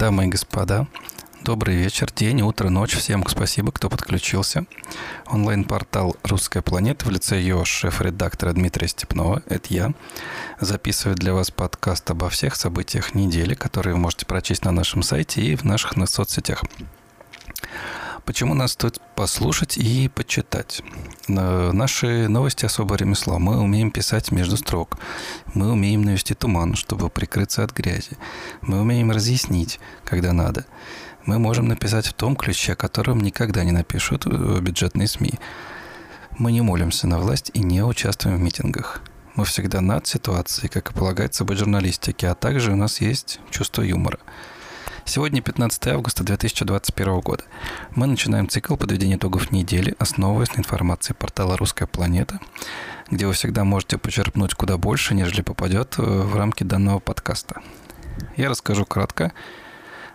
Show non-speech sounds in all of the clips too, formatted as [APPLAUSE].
Дамы и господа, добрый вечер, день, утро, ночь. Всем спасибо, кто подключился. Онлайн-портал «Русская планета» в лице ее шеф-редактора Дмитрия Степнова, это я, записывает для вас подкаст обо всех событиях недели, которые вы можете прочесть на нашем сайте и в наших соцсетях. Почему нас стоит послушать и почитать? Наши новости особо ремесло. Мы умеем писать между строк. Мы умеем навести туман, чтобы прикрыться от грязи. Мы умеем разъяснить, когда надо. Мы можем написать в том ключе, которым никогда не напишут бюджетные СМИ. Мы не молимся на власть и не участвуем в митингах. Мы всегда над ситуацией, как и полагается быть журналистике, а также у нас есть чувство юмора – Сегодня 15 августа 2021 года. Мы начинаем цикл подведения итогов недели, основываясь на информации портала «Русская планета», где вы всегда можете почерпнуть куда больше, нежели попадет э, в рамки данного подкаста. Я расскажу кратко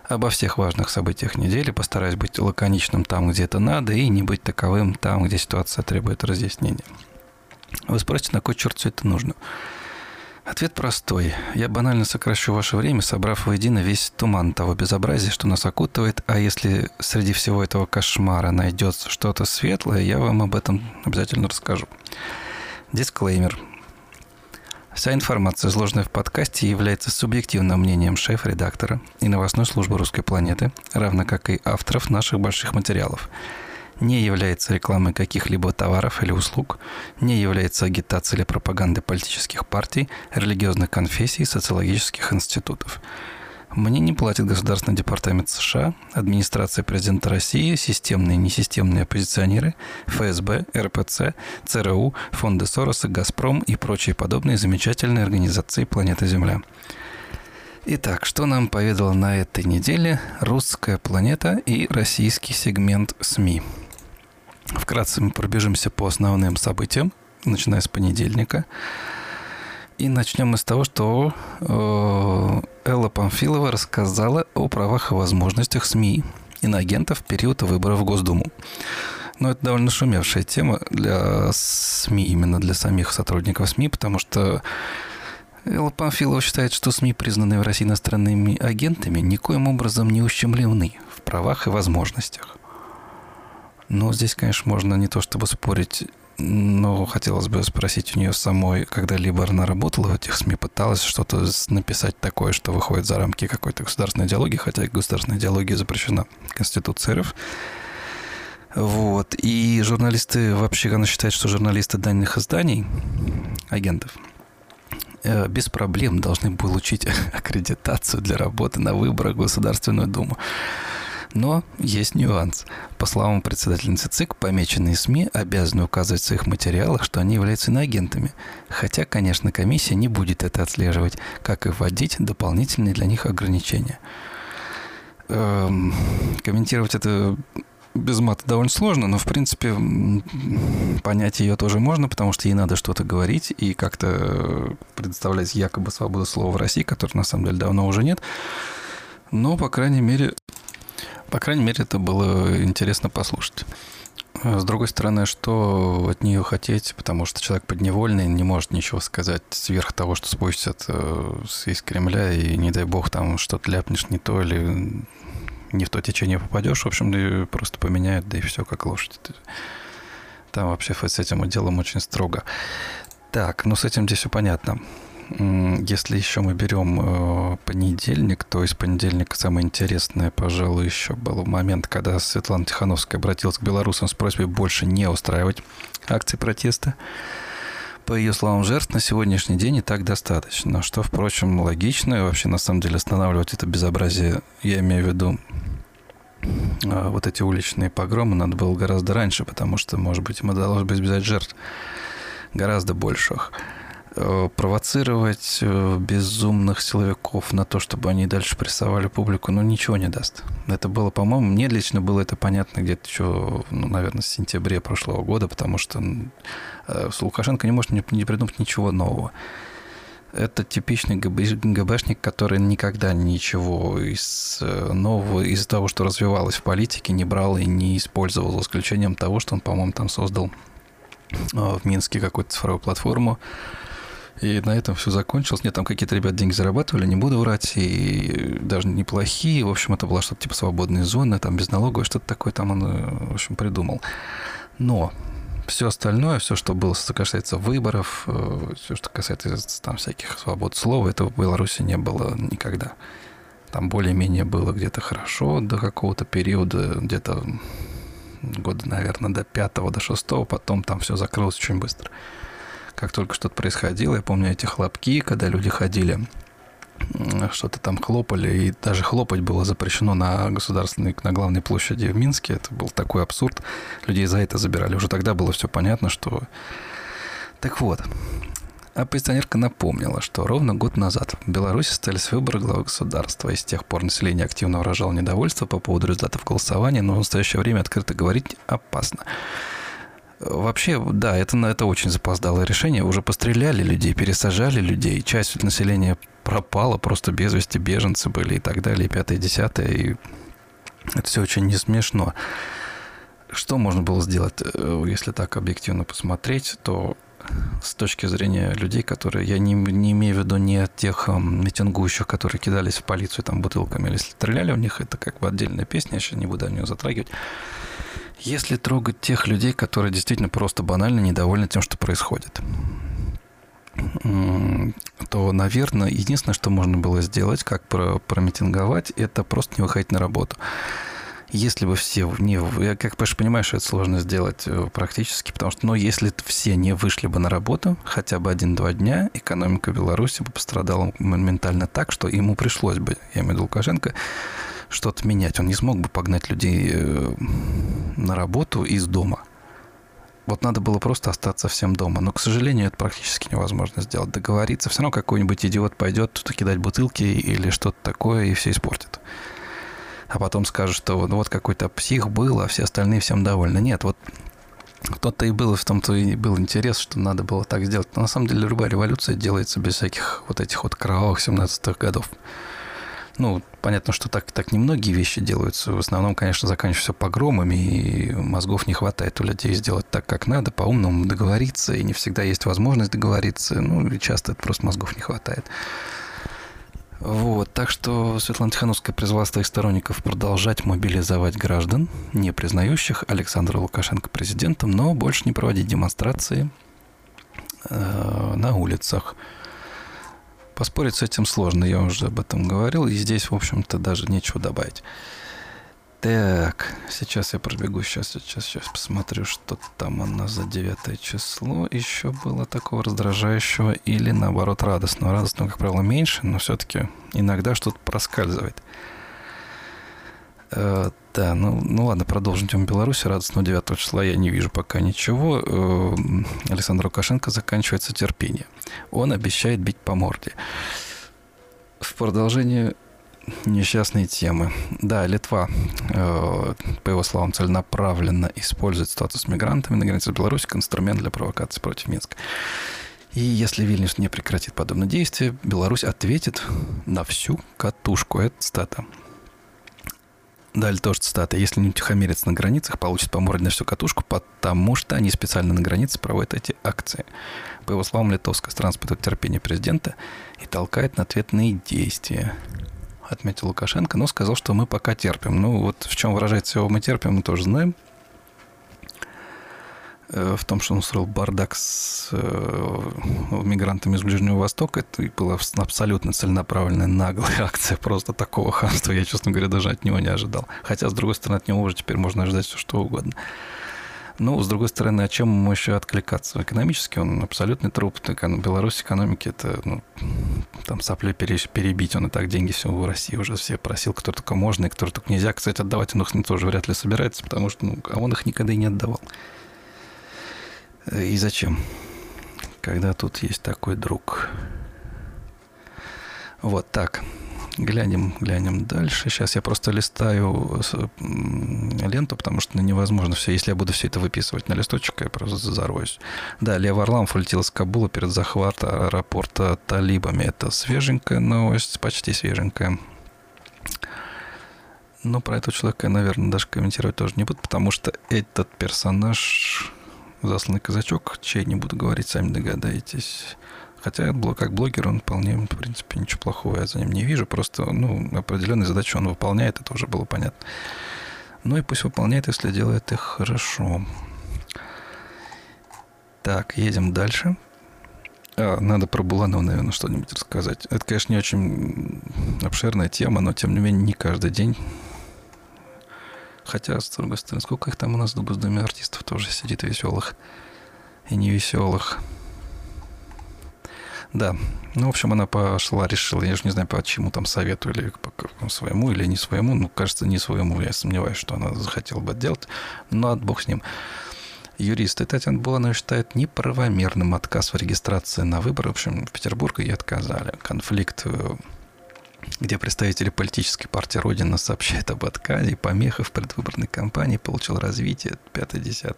обо всех важных событиях недели, постараюсь быть лаконичным там, где это надо, и не быть таковым там, где ситуация требует разъяснения. Вы спросите, на кой черт все это нужно? Ответ простой. Я банально сокращу ваше время, собрав воедино весь туман того безобразия, что нас окутывает, а если среди всего этого кошмара найдется что-то светлое, я вам об этом обязательно расскажу. Дисклеймер. Вся информация, изложенная в подкасте, является субъективным мнением шеф-редактора и новостной службы «Русской планеты», равно как и авторов наших больших материалов – не является рекламой каких-либо товаров или услуг, не является агитацией или пропагандой политических партий, религиозных конфессий, социологических институтов. Мне не платит Государственный департамент США, администрация президента России, системные и несистемные оппозиционеры, ФСБ, РПЦ, ЦРУ, фонды Сороса, Газпром и прочие подобные замечательные организации планеты Земля. Итак, что нам поведала на этой неделе русская планета и российский сегмент СМИ? Вкратце мы пробежимся по основным событиям, начиная с понедельника. И начнем мы с того, что э, Элла Памфилова рассказала о правах и возможностях СМИ иноагентов в период выборов в Госдуму. Но это довольно шумевшая тема для СМИ, именно для самих сотрудников СМИ, потому что Элла Памфилова считает, что СМИ, признанные в России иностранными агентами, никоим образом не ущемлены в правах и возможностях. Ну, здесь, конечно, можно не то чтобы спорить, но хотелось бы спросить у нее самой, когда-либо она работала в этих СМИ, пыталась что-то написать такое, что выходит за рамки какой-то государственной идеологии, хотя государственная идеология запрещена Конституцией РФ. Вот. И журналисты, вообще она считает, что журналисты данных изданий, агентов, э, без проблем должны получить [LAUGHS] аккредитацию для работы на выборах в Государственную Думу. Но есть нюанс. По словам председательницы ЦИК, помеченные СМИ обязаны указывать в своих материалах, что они являются иноагентами. Хотя, конечно, комиссия не будет это отслеживать, как и вводить дополнительные для них ограничения. Эм, комментировать это без мата довольно сложно, но, в принципе, понять ее тоже можно, потому что ей надо что-то говорить и как-то предоставлять якобы свободу слова в России, которой на самом деле давно уже нет. Но, по крайней мере, по крайней мере, это было интересно послушать. С другой стороны, что от нее хотеть, потому что человек подневольный, не может ничего сказать сверх того, что спустят э, из Кремля, и не дай бог там что-то ляпнешь не то или не в то течение попадешь, в общем, просто поменяют, да и все как лошадь. Там вообще с этим делом очень строго. Так, ну с этим здесь все понятно. Если еще мы берем э, понедельник, то из понедельника самое интересное, пожалуй, еще был момент, когда Светлана Тихановская обратилась к белорусам с просьбой больше не устраивать акции протеста. По ее словам, жертв на сегодняшний день и так достаточно, что, впрочем, логично. И вообще, на самом деле, останавливать это безобразие, я имею в виду э, вот эти уличные погромы, надо было гораздо раньше, потому что, может быть, мы должны бы избежать жертв гораздо больших. Э, провоцировать э, безумных силовиков на то, чтобы они дальше прессовали публику, ну, ничего не даст. Это было, по-моему, мне лично было это понятно где-то еще, ну, наверное, в сентябре прошлого года, потому что э, Лукашенко не может не, придумать ничего нового. Это типичный ГБшник, который никогда ничего из нового, из того, что развивалось в политике, не брал и не использовал, за исключением того, что он, по-моему, там создал в Минске какую-то цифровую платформу, И на этом все закончилось. Нет, там какие-то ребята деньги зарабатывали, не буду врать, и даже неплохие. В общем, это была что-то типа свободной зоны, там без налогов, что-то такое там он, э, в общем, придумал. Но все остальное, все, что было, что касается выборов, э, все, что касается там всяких свобод слова, этого в Беларуси не было никогда. Там более-менее было где-то хорошо до какого-то периода, где-то года, наверное, до пятого, до шестого, потом там все закрылось очень быстро. Как только что-то происходило, я помню эти хлопки, когда люди ходили, что-то там хлопали, и даже хлопать было запрещено на государственной, на главной площади в Минске. Это был такой абсурд. Людей за это забирали. Уже тогда было все понятно, что... Так вот, Оппозиционерка напомнила, что ровно год назад в Беларуси состоялись выборы главы государства, и с тех пор население активно выражало недовольство по поводу результатов голосования, но в настоящее время открыто говорить опасно. Вообще, да, это, это очень запоздалое решение. Уже постреляли людей, пересажали людей, часть населения пропала, просто без вести беженцы были и так далее, и пятое, и десятое, и это все очень не смешно. Что можно было сделать, э, если так объективно посмотреть, то с точки зрения людей, которые, я не, не имею в виду не тех um, митингующих, которые кидались в полицию там бутылками или стреляли в них, это как бы отдельная песня, я сейчас не буду о нее затрагивать. Если трогать тех людей, которые действительно просто банально недовольны тем, что происходит, то, наверное, единственное, что можно было сделать, как промитинговать, это просто не выходить на работу. Если бы все не... Я, как понимаешь, это сложно сделать э, практически, потому что, ну, если все не вышли бы на работу хотя бы один-два дня, экономика Беларуси бы пострадала моментально так, что ему пришлось бы, я имею в виду Лукашенко, что-то менять. Он не смог бы погнать людей э, на работу из дома. Вот надо было просто остаться всем дома. Но, к сожалению, это практически невозможно сделать. Договориться. Все равно какой-нибудь идиот пойдет тут кидать бутылки или что-то такое, и все испортит а потом скажут, что ну, вот какой-то псих был, а все остальные всем довольны. Нет, вот кто-то и был, в том-то и был интерес, что надо было так сделать. Но на самом деле любая революция делается без всяких вот этих вот кровавых 17-х годов. Ну, понятно, что так, так немногие вещи делаются. В основном, конечно, заканчиваются погромами, и мозгов не хватает у людей сделать так, как надо, по-умному договориться, и не всегда есть возможность договориться. Ну, и часто это просто мозгов не хватает. Вот, так что Светлана Тихановская призвала своих сторонников продолжать мобилизовать граждан, не признающих Александра Лукашенко президентом, но больше не проводить демонстрации э, на улицах. Поспорить с этим сложно, я уже об этом говорил, и здесь, в общем-то, даже нечего добавить. Так, сейчас я пробегу, сейчас, сейчас, сейчас посмотрю, что там у нас за 9 число еще было такого раздражающего или наоборот радостного. Радостного, как правило, меньше, но все-таки иногда что-то проскальзывает. Э, да, ну, ну ладно, продолжим тему Беларуси. Радостного 9 числа я не вижу пока ничего. Э, Александр Лукашенко заканчивается терпение. Он обещает бить по морде. В продолжение несчастные темы. Да, Литва, э, по его словам, целенаправленно использует статус мигрантами на границе с Беларусью как инструмент для провокации против Минска. И если Вильнюс не прекратит подобное действие, Беларусь ответит на всю катушку. Это цитата. Далее тоже цитата. Если не утихомирится на границах, получит по морде на всю катушку, потому что они специально на границе проводят эти акции. По его словам, литовская страна испытывает терпение президента и толкает на ответные действия отметил Лукашенко, но сказал, что мы пока терпим. Ну, вот в чем выражается его «мы терпим», мы тоже знаем. Э, в том, что он устроил бардак с э, мигрантами из Ближнего Востока, это была абсолютно целенаправленная наглая [LAUGHS] акция просто такого хамства. Я, честно говоря, даже от него не ожидал. Хотя, с другой стороны, от него уже теперь можно ожидать все, что угодно. Ну, с другой стороны, о чем ему еще откликаться? Экономически он абсолютный труп. Беларусь экономики это ну, там сопли перебить. Он и так деньги все в России уже все просил, кто только можно и кто только нельзя. Кстати, отдавать он их тоже вряд ли собирается, потому что ну, а он их никогда и не отдавал. И зачем? Когда тут есть такой друг. Вот так. Глянем, глянем дальше. Сейчас я просто листаю ленту, потому что невозможно все. Если я буду все это выписывать на листочек, я просто зароюсь. Да, Лев Варламов улетел из Кабула перед захватом аэропорта талибами. Это свеженькая новость, почти свеженькая. Но про этого человека я, наверное, даже комментировать тоже не буду, потому что этот персонаж, засланный казачок, чей не буду говорить, сами догадаетесь, Хотя как блогер он вполне, в принципе, ничего плохого я за ним не вижу. Просто, ну, определенные задачи он выполняет, это уже было понятно. Ну и пусть выполняет, если делает их хорошо. Так, едем дальше. А, надо про Буланова, наверное, что-нибудь рассказать. Это, конечно, не очень обширная тема, но, тем не менее, не каждый день. Хотя, с другой стороны, сколько их там у нас в Доме артистов тоже сидит веселых и невеселых. Да, ну, в общем, она пошла, решила, я же не знаю, по чему там совету, или по своему, или не своему. Ну, кажется, не своему, я сомневаюсь, что она захотела бы делать, но от бог с ним. Юристы Татьяна Буланова считает неправомерным отказ в регистрации на выборы. В общем, в Петербурге ей отказали. Конфликт, э, где представители политической партии Родина сообщает об отказе и помехах в предвыборной кампании, получил развитие 5-10.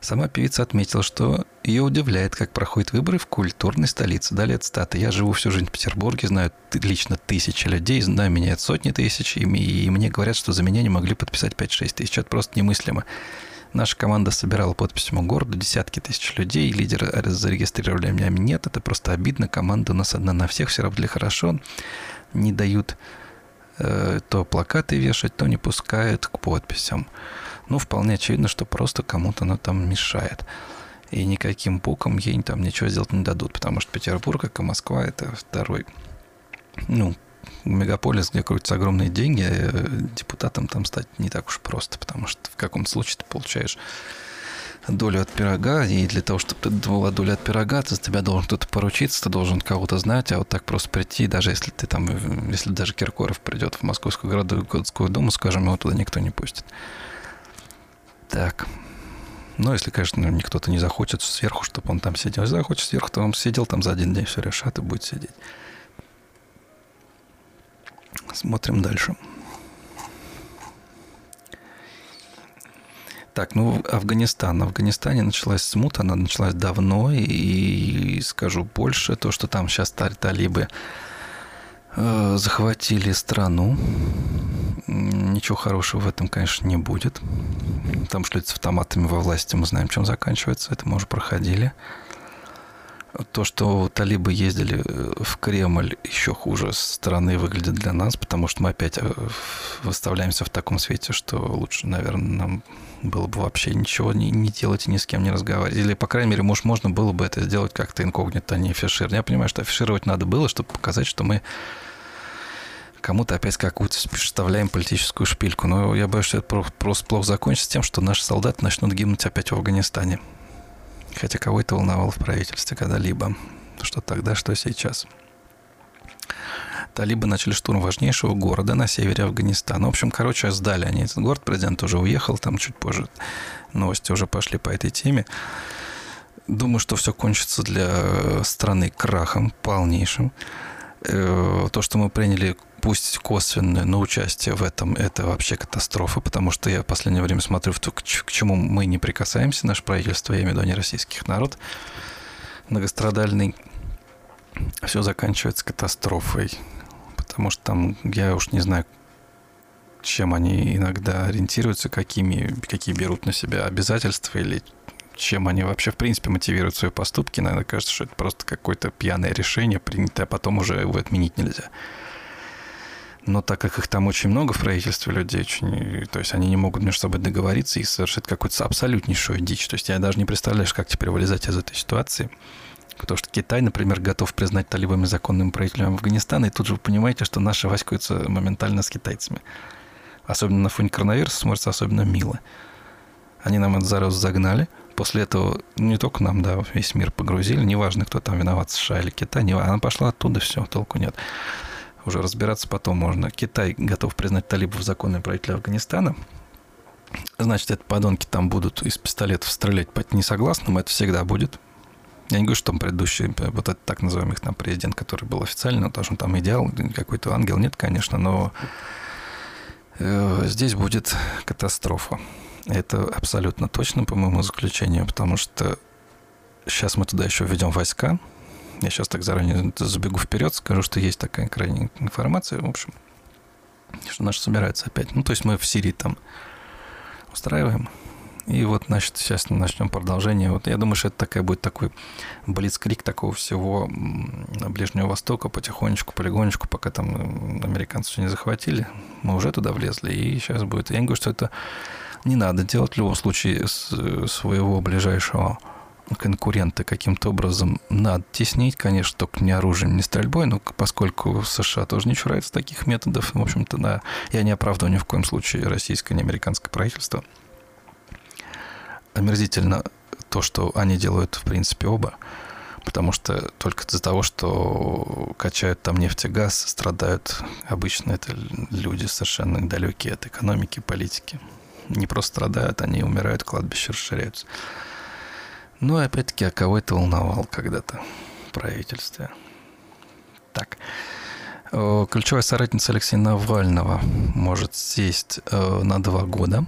Сама певица отметила, что ее удивляет, как проходят выборы в культурной столице. Далее цитата. «Я живу всю жизнь в Петербурге, знаю лично тысячи людей, знаю меня сотни тысяч, и мне говорят, что за меня не могли подписать 5-6 тысяч. Это просто немыслимо. Наша команда собирала подписи по городу, десятки тысяч людей, лидеры зарегистрировали меня, нет, это просто обидно, команда у нас одна на всех, все работали хорошо, не дают э, то плакаты вешать, то не пускают к подписям. Ну, вполне очевидно, что просто кому-то оно там мешает. И никаким боком ей там ничего сделать не дадут, потому что Петербург, как и Москва, это второй, ну, мегаполис, где крутятся огромные деньги, э, депутатом там стать не так уж просто, потому что в каком случае ты получаешь долю от пирога, и для того, чтобы ты была доля от пирога, ты, за тебя должен кто-то поручиться, ты должен кого-то знать, а вот так просто прийти, даже если ты там, если даже Киркоров придет в Московскую городскую думу, скажем, его туда никто не пустит. Так. Ну, если, конечно, никто-то не захочет сверху, чтобы он там сидел. Если захочет сверху, то он сидел там за один день, все решат и будет сидеть. Смотрим дальше. Так, ну, Афганистан. В Афганистане началась смута, она началась давно, и скажу больше, то, что там сейчас талибы э, захватили страну, ничего хорошего в этом, конечно, не будет. Там шлют с автоматами во власти, мы знаем, чем заканчивается, это мы уже проходили. То, что талибы ездили э, в Кремль, еще хуже со стороны выглядит для нас, потому что мы опять э, выставляемся в таком свете, что лучше, наверное, нам было бы вообще ничего не, не делать и ни с кем не разговаривать. Или, по крайней мере, может, можно было бы это сделать как-то инкогнито, а не афишировать. Я понимаю, что афишировать надо было, чтобы показать, что мы кому-то опять какую-то вставляем политическую шпильку. Но я боюсь, что это просто плохо закончится тем, что наши солдаты начнут гибнуть опять в Афганистане. Хотя кого это волновало в правительстве когда-либо. Что тогда, что сейчас. Талибы начали штурм важнейшего города на севере Афганистана. В общем, короче, сдали они этот город. Президент уже уехал, там чуть позже новости уже пошли по этой теме. Думаю, что все кончится для страны крахом полнейшим. Э, то, что мы приняли пусть косвенное, но участие в этом – это вообще катастрофа, потому что я в последнее время смотрю в то, к чему мы не прикасаемся, наше правительство, я имею в виду не российских народ, многострадальный, все заканчивается катастрофой, потому что там, я уж не знаю, чем они иногда ориентируются, какими, какие берут на себя обязательства или чем они вообще в принципе мотивируют свои поступки. Наверное, кажется, что это просто какое-то пьяное решение, принятое, а потом уже его отменить нельзя. Но так как их там очень много в правительстве людей, очень, то есть они не могут между собой договориться и совершить какую-то абсолютнейшую дичь. То есть я даже не представляю, как теперь вылезать из этой ситуации. Потому что Китай, например, готов признать талибами законным правителем Афганистана, и тут же вы понимаете, что наши воськаются моментально с китайцами. Особенно на фоне коронавируса смотрится особенно мило. Они нам этот заразу загнали. После этого не только нам, да, весь мир погрузили. Неважно, кто там виноват, США или Китай. Не, она пошла оттуда, все, толку нет. Уже разбираться потом можно. Китай готов признать талибов законным правителем Афганистана. Значит, это подонки там будут из пистолетов стрелять по несогласным. Это всегда будет. Я не говорю, что там предыдущий, вот этот так называемый там президент, который был официально, потому что он там идеал, какой-то ангел, нет, конечно, но э, здесь будет катастрофа. Это абсолютно точно, по моему заключению, потому что сейчас мы туда еще введем войска, я сейчас так заранее забегу вперед, скажу, что есть такая крайняя информация, в общем, что наши собираются опять. Ну, то есть мы в Сирии там устраиваем И вот, значит, сейчас начнем продолжение. Вот я думаю, что это такая будет такой блицкрик такого всего Ближнего Востока потихонечку, полигонечку, пока там американцы все не захватили. Мы уже туда влезли, и сейчас будет. Я не говорю, что это не надо делать в любом случае своего ближайшего конкурента каким-то образом надо теснить, конечно, только не оружием, не стрельбой, но поскольку США тоже не чурается таких методов, в общем-то, да, я не оправдываю ни в коем случае российское, ни американское правительство. Омерзительно то, что они делают, в принципе, оба, потому что только из-за того, что качают там нефть и газ, страдают обычно это люди совершенно далекие от экономики, политики. Не просто страдают, они умирают, кладбища расширяются. Ну и опять-таки, а кого это волновал когда-то в правительстве? Так. Ключевая соратница Алексея Навального может сесть э, на два года.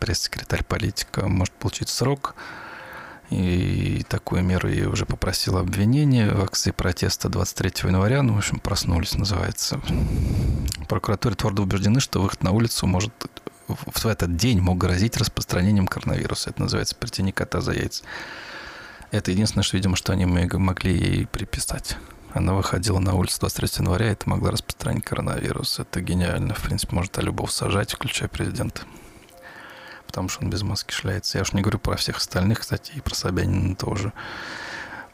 Пресс-секретарь политика может получить срок. И такую меру я уже попросил обвинение в акции протеста 23 января. Ну, в общем, проснулись, называется. Прокуратура твердо убеждены, что выход на улицу может в этот день мог грозить распространением коронавируса. Это называется «притяни кота за яйца». Это единственное, что, видимо, что они могли ей приписать. Она выходила на улицу 23 января, и это могла распространить коронавирус. Это гениально. В принципе, может а любого сажать, включая президента. Потому что он без маски шляется. Я уж не говорю про всех остальных, кстати, и про Собянина тоже.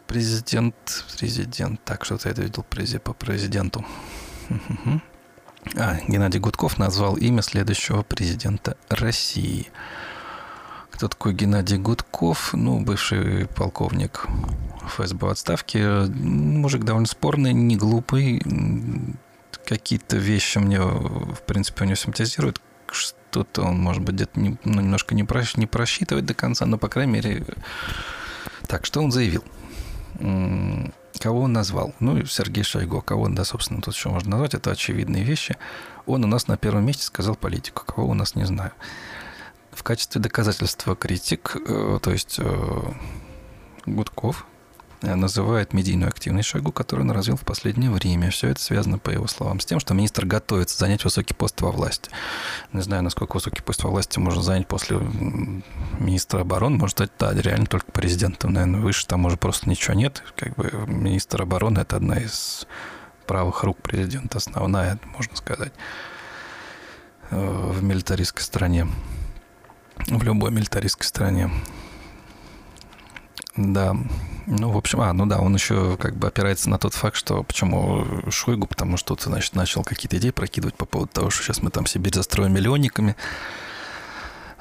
Президент, президент. Так, что-то я видел по президенту. А, Геннадий Гудков назвал имя следующего президента России. Кто такой Геннадий Гудков? Ну, бывший полковник ФСБ в отставке. Мужик довольно спорный, не глупый. Какие-то вещи мне, в принципе, у него симпатизируют. Что-то он, может быть, где-то не, ну, немножко не, просч, не просчитывает до конца, но, по крайней мере... Так, что он заявил? Кого он назвал? Ну, Сергей Шойгу. Кого, да, собственно, тут еще можно назвать. Это очевидные вещи. Он у нас на первом месте сказал политику. Кого у нас не знаю. В качестве доказательства критик, э, то есть э, Гудков, называет медийную активность Шойгу, которую он развил в последнее время. Все это связано, по его словам, с тем, что министр готовится занять высокий пост во власти. Не знаю, насколько высокий пост во власти можно занять после министра обороны. Может стать, да, реально только президентом, наверное, выше там уже просто ничего нет. Как бы министр обороны – это одна из правых рук президента, основная, можно сказать, э, в милитаристской стране, в любой милитаристской стране. Да, ну, в общем, а, ну да, он еще как бы опирается на тот факт, что почему Шойгу, потому что тут, значит, начал какие-то идеи прокидывать по поводу того, что сейчас мы там Сибирь застроим миллионниками.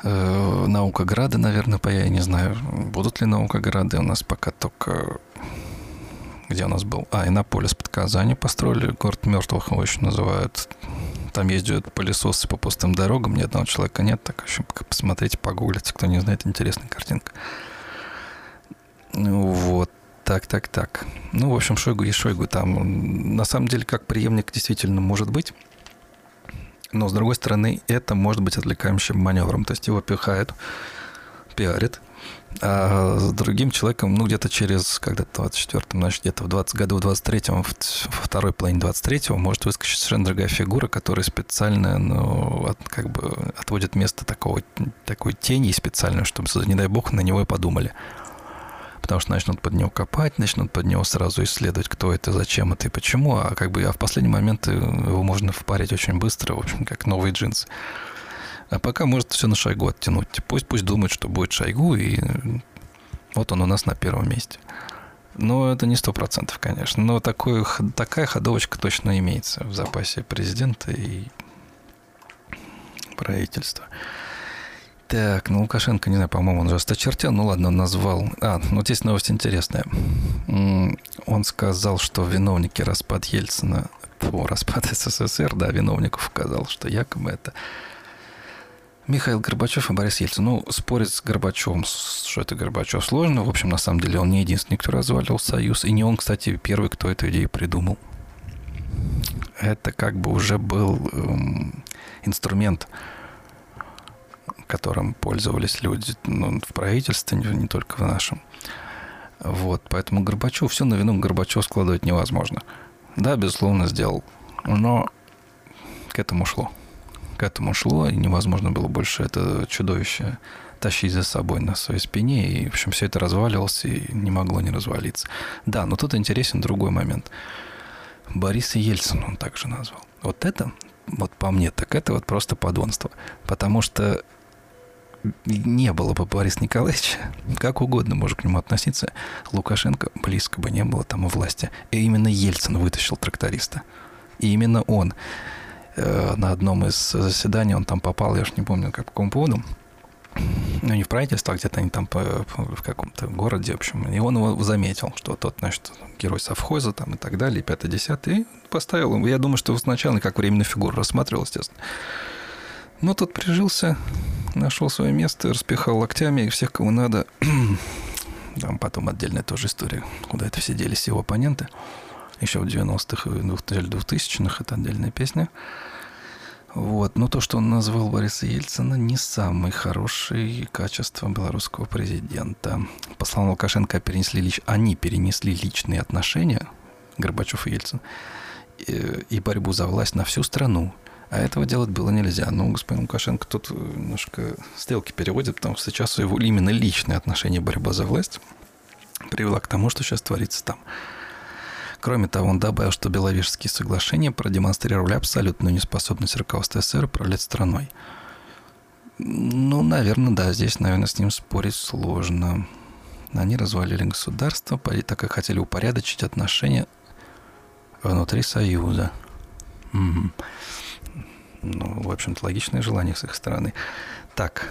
Э, наукограды, наверное, по я не знаю, будут ли наукограды. У нас пока только где у нас был? А, Иннополис под Казани построили, город мертвых его еще называют. Там ездят пылесосы по пустым дорогам, ни одного человека нет, так еще посмотрите, погуглите, кто не знает, интересная картинка. Вот. Так, так, так. Ну, в общем, Шойгу и Шойгу там на самом деле как преемник действительно может быть. Но, с другой стороны, это может быть отвлекающим маневром. То есть его пихают, пиарят, а с другим человеком, ну, где-то через, когда-то в 24-м, значит, где-то в 20 году, в 23-м, в второй половине 23-го может выскочить совершенно другая фигура, которая специально, ну, от, как бы отводит место такого, такой тени специально, чтобы, не дай бог, на него и подумали потому что начнут под него копать, начнут под него сразу исследовать, кто это, зачем это и почему, а как бы а в последний момент его можно впарить очень быстро, в общем, как новые джинсы. А пока может все на Шойгу оттянуть. Пусть, пусть думает, что будет Шойгу, и вот он у нас на первом месте. Но это не сто процентов, конечно. Но такой, такая ходовочка точно имеется в запасе президента и правительства. Так, ну Лукашенко, не знаю, по-моему, он же осточертел. Ну ладно, он назвал... А, ну вот здесь новость интересная. Он сказал, что виновники распад Ельцина, о, распад [LAUGHS] СССР, да, виновников указал, что якобы это Михаил Горбачев и Борис Ельцин. Ну, спорить с Горбачевым, что это Горбачев, сложно. В общем, на самом деле, он не единственный, кто развалил Союз. И не он, кстати, первый, кто эту идею придумал. Это как бы уже был эм, инструмент которым пользовались люди ну, в правительстве, не, только в нашем. Вот, поэтому Горбачев, все на вину Горбачев складывать невозможно. Да, безусловно, сделал, но к этому шло. К этому шло, и невозможно было больше это чудовище тащить за собой на своей спине, и, в общем, все это разваливалось и не могло не развалиться. Да, но тут интересен другой момент. Борис Ельцин он также назвал. Вот это, вот по мне, так это вот просто подонство. Потому что не было бы Бориса Николаевича, как угодно можно к нему относиться, Лукашенко близко бы не было там у власти. И именно Ельцин вытащил тракториста. И именно он э, на одном из заседаний, он там попал, я уж не помню, как по какому поводу, ну, не в правительство, а где-то они там по, в каком-то городе, в общем. И он его заметил, что тот, значит, герой совхоза там и так далее, пятый, десятый, и поставил. Я думаю, что сначала как временную фигуру рассматривал, естественно. Но тот прижился, нашел свое место, распихал локтями и всех, кого надо. [CLEARS THROAT] Там потом отдельная тоже история, куда это все делись его оппоненты. Еще в 90-х и 2000-х это отдельная песня. Вот. Но то, что он назвал Бориса Ельцина, не самые хорошие качества белорусского президента. По словам Лукашенко, перенесли лич... они перенесли личные отношения, Горбачев и Ельцин, и борьбу за власть на всю страну. А этого делать было нельзя. Но господин Лукашенко тут немножко стрелки переводит, потому что сейчас его именно личные отношения борьба за власть привела к тому, что сейчас творится там. Кроме того, он добавил, что Беловежские соглашения продемонстрировали абсолютную неспособность руководства СССР управлять страной. Ну, наверное, да, здесь, наверное, с ним спорить сложно. Они развалили государство, так как хотели упорядочить отношения внутри Союза. Угу. Ну, в общем-то, логичное желание с их стороны. Так,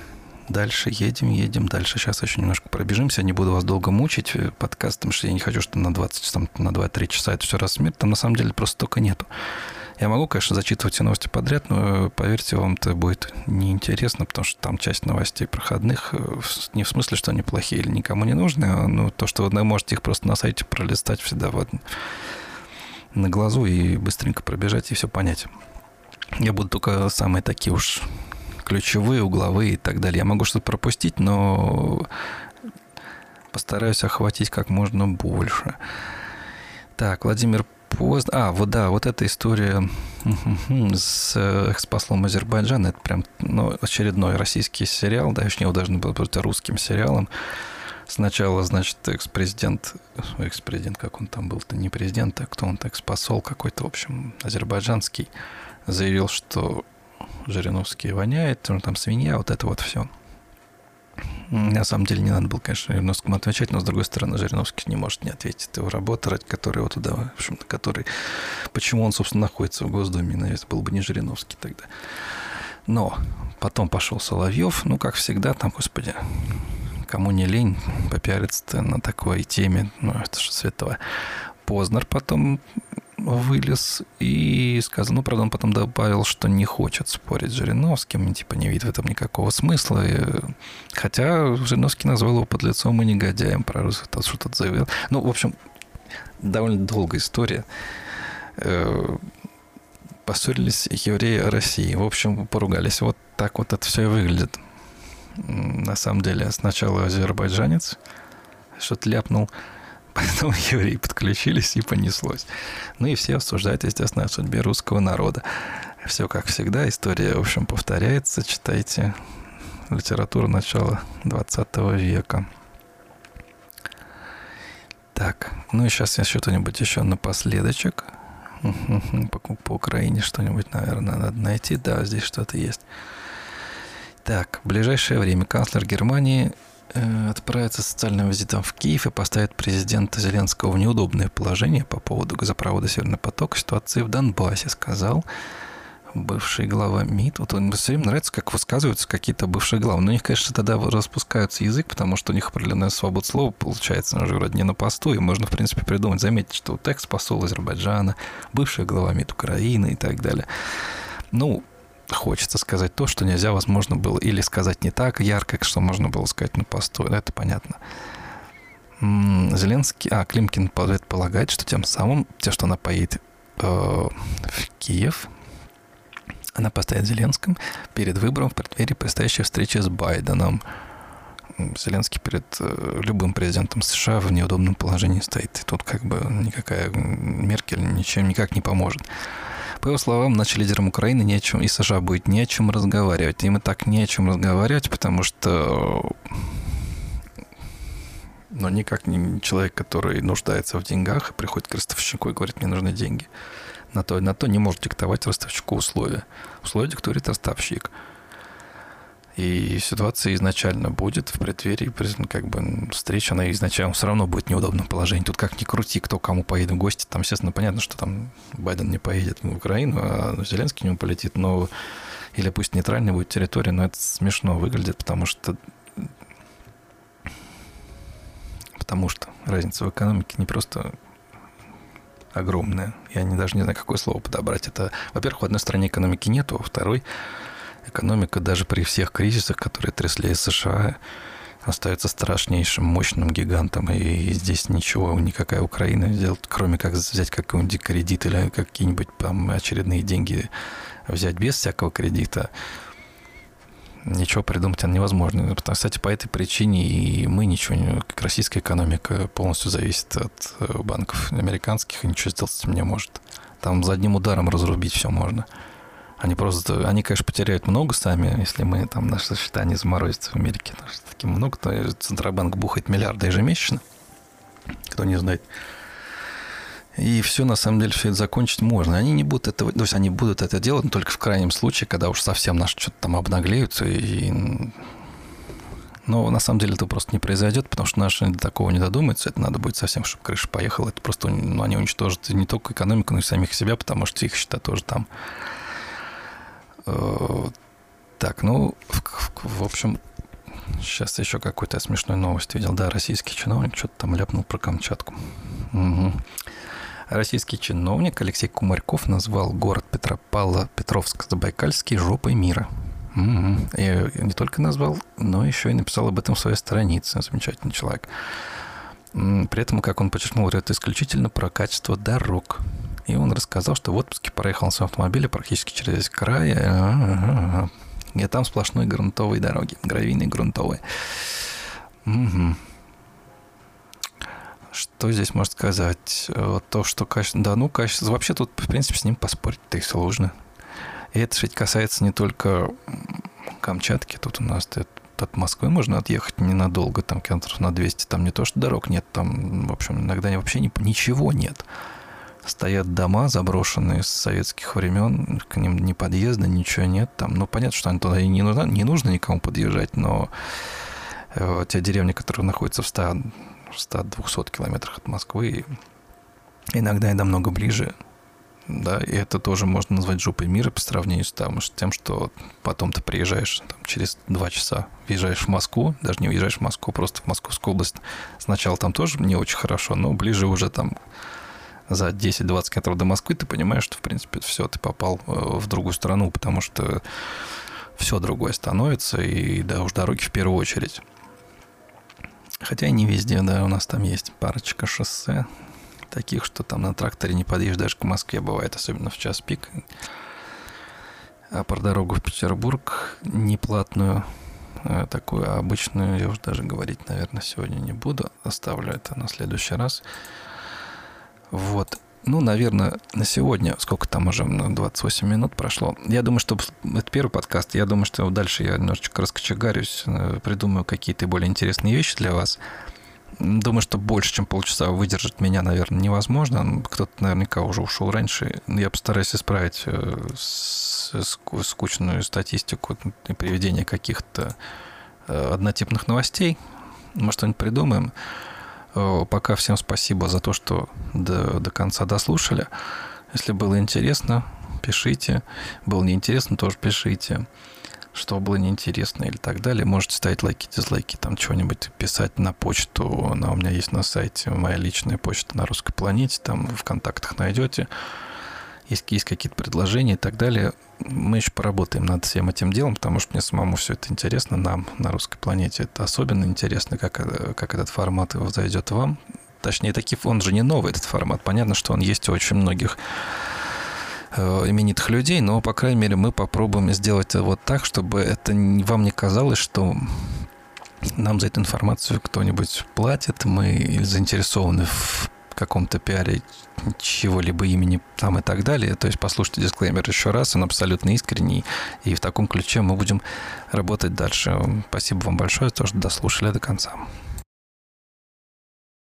Дальше едем, едем, дальше. Сейчас еще немножко пробежимся. Не буду вас долго мучить э, подкастом, что я не хочу, что на 20, там, на 2-3 часа это все рассмерть. Там на самом деле просто только нету. Я могу, конечно, зачитывать все новости подряд, но, э, поверьте, вам это будет неинтересно, потому что там часть новостей проходных, э, не в смысле, что они плохие или никому не нужны, а ну, то, что вы можете их просто на сайте пролистать всегда вот на глазу и быстренько пробежать и все понять. Я буду только самые такие уж ключевые, угловые и так далее. Я могу что-то пропустить, но постараюсь охватить как можно больше. Так, Владимир Поздно. А, вот да, вот эта история с экс-послом Азербайджана, это прям ну, очередной российский сериал, да, еще его должен был быть русским сериалом. Сначала, значит, экс-президент, экс-президент, как он там был-то, не президент, а кто он, экс-посол какой-то, в общем, азербайджанский, заявил, что Жириновский воняет, там свинья, вот это вот все. На самом деле не надо было, конечно, Жириновскому отвечать, но с другой стороны, Жириновский не может не ответить. Это его работа, ради которой его туда, в общем который... Почему он, собственно, находится в Госдуме, наверное, был бы не Жириновский тогда. Но потом пошел Соловьев, ну, как всегда, там, господи, кому не лень попиариться на такой теме, ну, это же святое. Познер потом вылез и сказал, ну, правда, он потом добавил, что не хочет спорить с Жириновским, типа не видит в этом никакого смысла. И, хотя Жириновский назвал его подлецом и негодяем, про тот что-то заявил. Ну, в общем, довольно долгая история. Э, поссорились евреи России. В общем, поругались. Вот так вот это все и выглядит. На самом деле, сначала азербайджанец что-то ляпнул, [LAUGHS] Поэтому евреи подключились и понеслось. Ну и все обсуждают, естественно, о судьбе русского народа. Все как всегда, история, в общем, повторяется. Читайте литературу начала 20 века. Так, ну и сейчас я что-нибудь еще напоследочек. [LAUGHS] По, по Украине что-нибудь, наверное, надо найти. Да, здесь что-то есть. Так, в ближайшее время канцлер Германии Э, отправится социальным визитом в Киев и поставит президента Зеленского в неудобное положение по поводу газопровода «Северный поток» ситуации в Донбассе, сказал бывший глава МИД. Вот он все время нравится, как высказываются какие-то бывшие главы. Но у них, конечно, тогда распускается язык, потому что у них определенная свобода слова получается. Он же вроде не на посту, и можно, в принципе, придумать. Заметить, что текст посол Азербайджана, бывший глава МИД Украины и так далее. Ну, хочется сказать то, что нельзя, возможно, было или сказать не так ярко, что можно было сказать на посту. Это понятно. Зеленский, а, Климкин предполагает, что тем самым, те, что она поедет э, в Киев, она поставит Зеленским перед выбором в преддверии предстоящей встречи с Байденом. Зеленский перед э, любым президентом США в неудобном положении стоит. И тут как бы никакая Меркель ничем никак не поможет. По его словам, начали лидерам Украины не о чем, и США будет не о чем разговаривать. Им и так не о чем разговаривать, потому что но никак не человек, который нуждается в деньгах и приходит к ростовщику и говорит, мне нужны деньги. На то, на то не может диктовать ростовщику условия. Условия диктует ростовщик. И ситуация изначально будет в преддверии как бы встреча, она изначально все равно будет в неудобном положении. Тут как ни крути, кто кому поедет в гости. Там, естественно, понятно, что там Байден не поедет в Украину, а Зеленский нему полетит, но или пусть нейтральная будет территория, но это смешно выглядит, потому что потому что разница в экономике не просто огромная. Я не, даже не знаю, какое слово подобрать. Это, во-первых, в одной стране экономики нету, во второй экономика даже при всех кризисах, которые трясли США, остается страшнейшим, мощным гигантом. И здесь ничего, никакая Украина сделать, кроме как взять какой-нибудь кредит или какие-нибудь там очередные деньги взять без всякого кредита, ничего придумать невозможно. Кстати, по этой причине и мы ничего не... Российская экономика полностью зависит от э, банков американских, и ничего сделать с этим не может. Там за одним ударом разрубить все можно. Они просто, они, конечно, потеряют много сами, если мы там наши счета не заморозятся в Америке. Таким много, то Центробанк бухает миллиарды ежемесячно. Кто не знает. И все, на самом деле, все это закончить можно. Они не будут этого, то есть они будут это делать, но только в крайнем случае, когда уж совсем наши что-то там обнаглеются. И... Но на самом деле это просто не произойдет, потому что наши до такого не додумаются. Это надо будет совсем, чтобы крыша поехала. Это просто ну, они уничтожат не только экономику, но и самих себя, потому что их счета тоже там. Э, так, ну, в общем, сейчас еще какой-то смешной новость видел. Да, российский чиновник что-то там ляпнул про Камчатку. Угу. Российский чиновник Алексей Кумарьков назвал город Петропавла Петровск-Забайкальский жопой мира. Угу. И не только назвал, но еще и написал об этом в своей странице. Замечательный человек. При этом, как он подчеркнул, это исключительно про качество дорог. И он рассказал, что в отпуске проехал на своем автомобиле практически через весь край. И там сплошной грунтовые дороги, гравийные грунтовые. Угу. Что здесь можно сказать? То, что качество... Да, ну, качество... Вообще тут, в принципе, с ним поспорить-то и сложно. И это ведь касается не только Камчатки. Тут у нас от Москвы можно отъехать ненадолго, там километров на 200. Там не то, что дорог нет, там, в общем, иногда вообще ничего нет. Стоят дома заброшенные с советских времен, к ним ни подъезда, ничего нет. Там, ну, понятно, что они туда и не нужно, не нужно никому подъезжать, но э, те деревни, которые находятся в 100 100-200 километрах от Москвы, иногда и намного ближе, да, и это тоже можно назвать жопой мира по сравнению с там, тем, что потом ты приезжаешь там, через два часа, въезжаешь в Москву, даже не въезжаешь в Москву, просто в Московскую область. Сначала там тоже не очень хорошо, но ближе уже там за 10-20 километров до Москвы ты понимаешь, что, в принципе, все, ты попал э, в другую страну, потому что все другое становится, и да, уж дороги в первую очередь. Хотя и не везде, да, у нас там есть парочка шоссе, таких, что там на тракторе не подъедешь даже к Москве, бывает, особенно в час пик. А про дорогу в Петербург неплатную, а такую обычную, я уже даже говорить, наверное, сегодня не буду, оставлю это на следующий раз. Вот. Ну, наверное, на сегодня, сколько там уже, 28 минут прошло. Я думаю, что это первый подкаст. Я думаю, что дальше я немножечко раскочегарюсь, э, придумаю какие-то более интересные вещи для вас. Думаю, что больше, чем полчаса выдержать меня, наверное, невозможно. Кто-то наверняка уже ушел раньше. Я постараюсь исправить э, скучную статистику и приведение каких-то э, однотипных новостей. Мы что-нибудь придумаем. Э, пока всем спасибо за то, что до, до конца дослушали. Если было интересно, пишите. Было неинтересно, тоже пишите. Что было неинтересно или так далее. Можете ставить лайки, дизлайки, там что-нибудь писать на почту. Она у меня есть на сайте, моя личная почта на русской планете. Там в контактах найдете если есть какие-то предложения и так далее, мы еще поработаем над всем этим делом, потому что мне самому все это интересно, нам на русской планете это особенно интересно, как, э, как этот формат зайдет вам. Точнее, такие, он же не новый, этот формат. Понятно, что он есть у очень многих э, именитых людей, но, по крайней мере, мы попробуем сделать вот так, чтобы это вам не казалось, что нам за эту информацию кто-нибудь платит, мы заинтересованы в каком-то пиаре чего-либо имени там и так далее. То есть послушайте дисклеймер еще раз, он абсолютно искренний, и в таком ключе мы будем работать дальше. Спасибо вам большое то, что дослушали до конца.